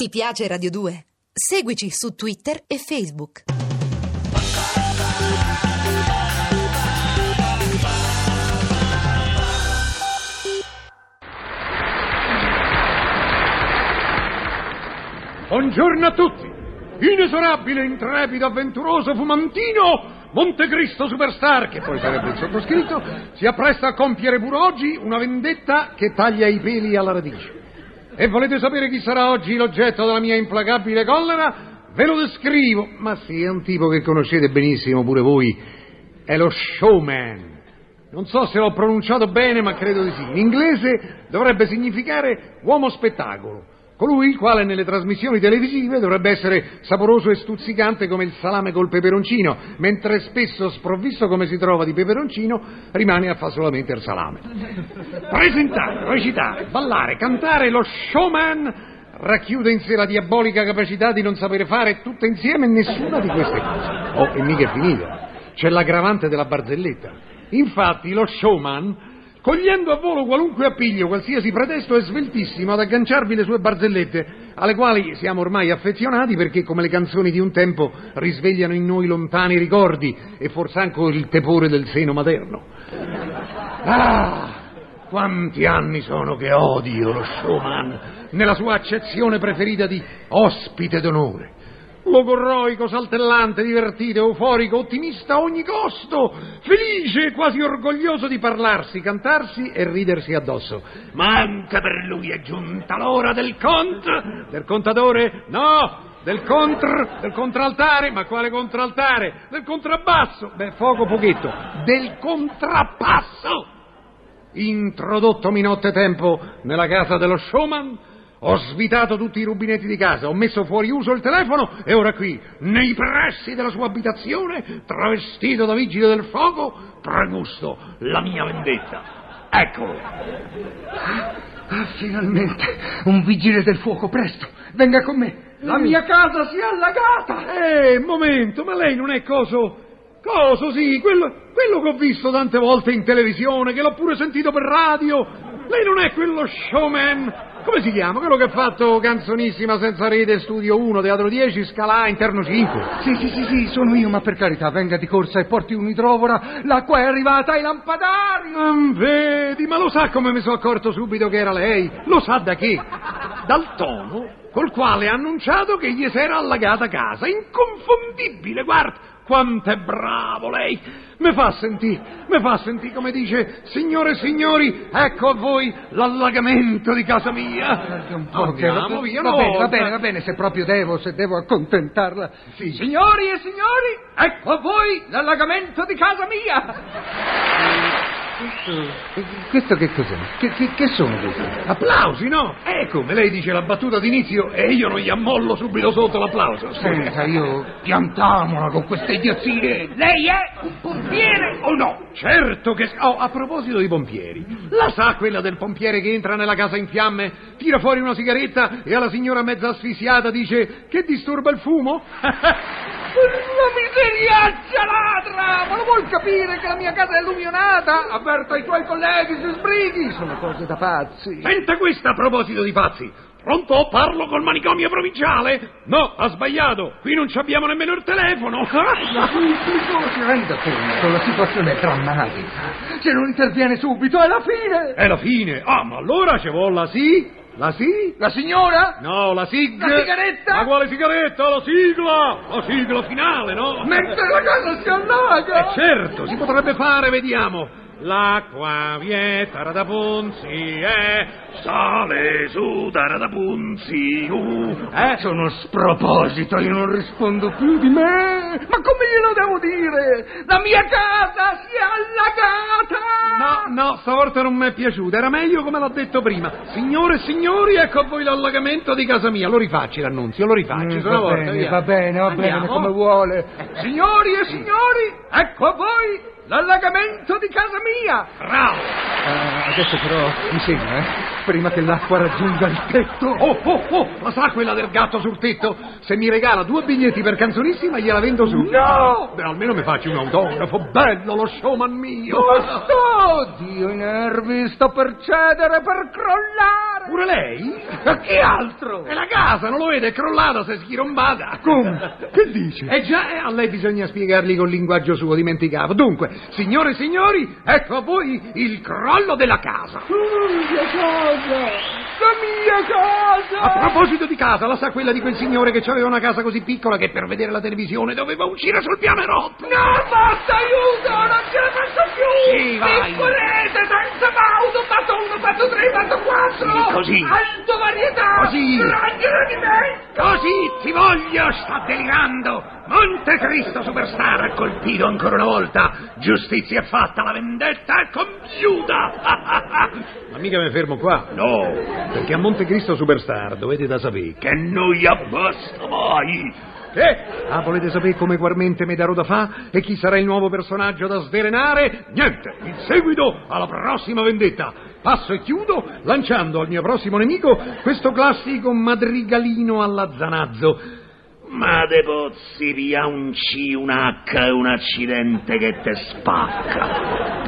Ti piace Radio 2? Seguici su Twitter e Facebook. Buongiorno a tutti! Inesorabile, intrepido, avventuroso, fumantino, Montecristo Superstar, che poi sarebbe il sottoscritto, si appresta a compiere pure oggi una vendetta che taglia i peli alla radice. E volete sapere chi sarà oggi l'oggetto della mia implacabile collera? Ve lo descrivo. Ma sì, è un tipo che conoscete benissimo pure voi. È lo showman. Non so se l'ho pronunciato bene, ma credo di sì. In inglese dovrebbe significare uomo spettacolo. Colui il quale nelle trasmissioni televisive dovrebbe essere saporoso e stuzzicante come il salame col peperoncino, mentre spesso sprovvisto come si trova di peperoncino rimane a fare solamente il salame. Presentare, recitare, ballare, cantare, lo showman racchiude in sé la diabolica capacità di non sapere fare tutte insieme nessuna di queste cose. Oh, e mica è finita. C'è l'aggravante della barzelletta. Infatti lo showman cogliendo a volo qualunque appiglio, qualsiasi pretesto, è sveltissimo ad agganciarvi le sue barzellette, alle quali siamo ormai affezionati perché, come le canzoni di un tempo, risvegliano in noi lontani ricordi e forse anche il tepore del seno materno. Ah, quanti anni sono che odio lo showman nella sua accezione preferita di ospite d'onore logorroico, saltellante, divertito, euforico, ottimista a ogni costo, felice e quasi orgoglioso di parlarsi, cantarsi e ridersi addosso. Ma anche per lui è giunta l'ora del contro, del contatore? No, del contr, del contraltare, ma quale contraltare? Del contrabbasso, beh, poco pochetto, del contrappasso. Introdottomi nottetempo nella casa dello showman, ho svitato tutti i rubinetti di casa, ho messo fuori uso il telefono e ora qui, nei pressi della sua abitazione, travestito da vigile del fuoco, pregusto la mia vendetta. Eccolo. Ah, finalmente, un vigile del fuoco, presto, venga con me. La mia casa si è allagata. Eh, momento, ma lei non è coso... Coso, sì, quello, quello che ho visto tante volte in televisione, che l'ho pure sentito per radio. Lei non è quello showman come si chiama? Quello che ha fatto Canzonissima senza rete, Studio 1, Teatro 10, Scala, Interno 5. Sì, sì, sì, sì, sono io, ma per carità, venga di corsa e porti un'idrovora. L'acqua è arrivata ai lampadari. Non vedi, ma lo sa come mi sono accorto subito che era lei? Lo sa da che? Dal tono col quale ha annunciato che gli si era allagata casa. Inconfondibile, guarda. Quanto è bravo lei! Mi fa sentire, mi fa sentire come dice, signore e signori, ecco a voi l'allagamento di casa mia. Andiamo via, va bene, va bene, va bene, se proprio devo, se devo accontentarla. Sì. Signori e signori, ecco a voi l'allagamento di casa mia. Questo che cos'è? Che, che, che, sono questi? Applausi, no? Ecco, come lei dice la battuta d'inizio e io non gli ammollo subito sotto l'applauso. Senta, io piantamola con queste idiozie. Lei è un pompiere o no? Certo che... Oh, a proposito di pompieri, la sa quella del pompiere che entra nella casa in fiamme, tira fuori una sigaretta e alla signora mezza asfissiata dice che disturba il fumo? La miseriaccia ladra! Ma lo vuol capire che la mia casa è illuminata? Avverto ai tuoi colleghi, si sbrighi! Sono cose da pazzi. Senta questa a proposito di pazzi. Pronto? Parlo col manicomio provinciale? No, ha sbagliato. Qui non abbiamo nemmeno il telefono. Ma subito si renda conto, la situazione è drammatica. Se non interviene subito è la fine. È la fine? Ah, ma allora ci vuole la sì? La sì? La signora? No, la sig... La sigaretta? Ma quale sigaretta? La sigla! La sigla finale, no? Mentre la casa si allaga! Eh certo, si potrebbe fare, vediamo. L'acqua vieta da Ponzi e sale su da Punzi. Uh. Eh? Sono a sproposito, io non rispondo più di me. Ma come glielo devo dire? La mia casa si è allagata! No, no, stavolta non mi è piaciuta. Era meglio come l'ho detto prima. Signore e signori, ecco a voi l'allagamento di casa mia. Lo rifacci l'annunzio, lo rifacci. Mm, va, volta, bene, via. va bene, va Andiamo. bene, come vuole. Signori e signori, ecco a voi L'allagamento di casa mia! Bravo! Uh, adesso però mi segna, eh? Prima che l'acqua raggiunga il tetto. Oh, oh, oh! La sa quella del gatto sul tetto? Se mi regala due biglietti per canzonissima gliela vendo su. No! Beh, almeno mi faccio un autografo. Bello lo showman mio! Dove sto? Dio i nervi, sto per cedere, per crollare! Pure lei? Ma chi altro? E la casa, non lo vede? È crollata, si è schirombata. Come? Che dice? Eh già, eh, a lei bisogna spiegargli col linguaggio suo, dimenticavo. Dunque, signore e signori, ecco a voi il crollo della casa. mia casa! La mia casa! A proposito di casa, la sa quella di quel signore che aveva una casa così piccola che per vedere la televisione doveva uscire sul pianerotto? No, basta, aiuto! Non ce la faccio più! Sì, vai. Correte senza pausa! Fatto uno, fatto tre, fatto quattro! Sì, così. Alto varietà! Così. Ti voglio, sta delirando! Montecristo Superstar ha colpito ancora una volta! Giustizia è fatta, la vendetta è compiuta! Ma mica mi fermo qua. No, perché a Montecristo Superstar dovete da sapere che non gli abbasta mai! Che? Ah, volete sapere come ugualmente mi darò da fa? E chi sarà il nuovo personaggio da svelenare? Niente, il seguito alla prossima vendetta. Passo e chiudo lanciando al mio prossimo nemico questo classico madrigalino alla Zanazzo. Ma de pozzi via un C, un H e un accidente che te spacca.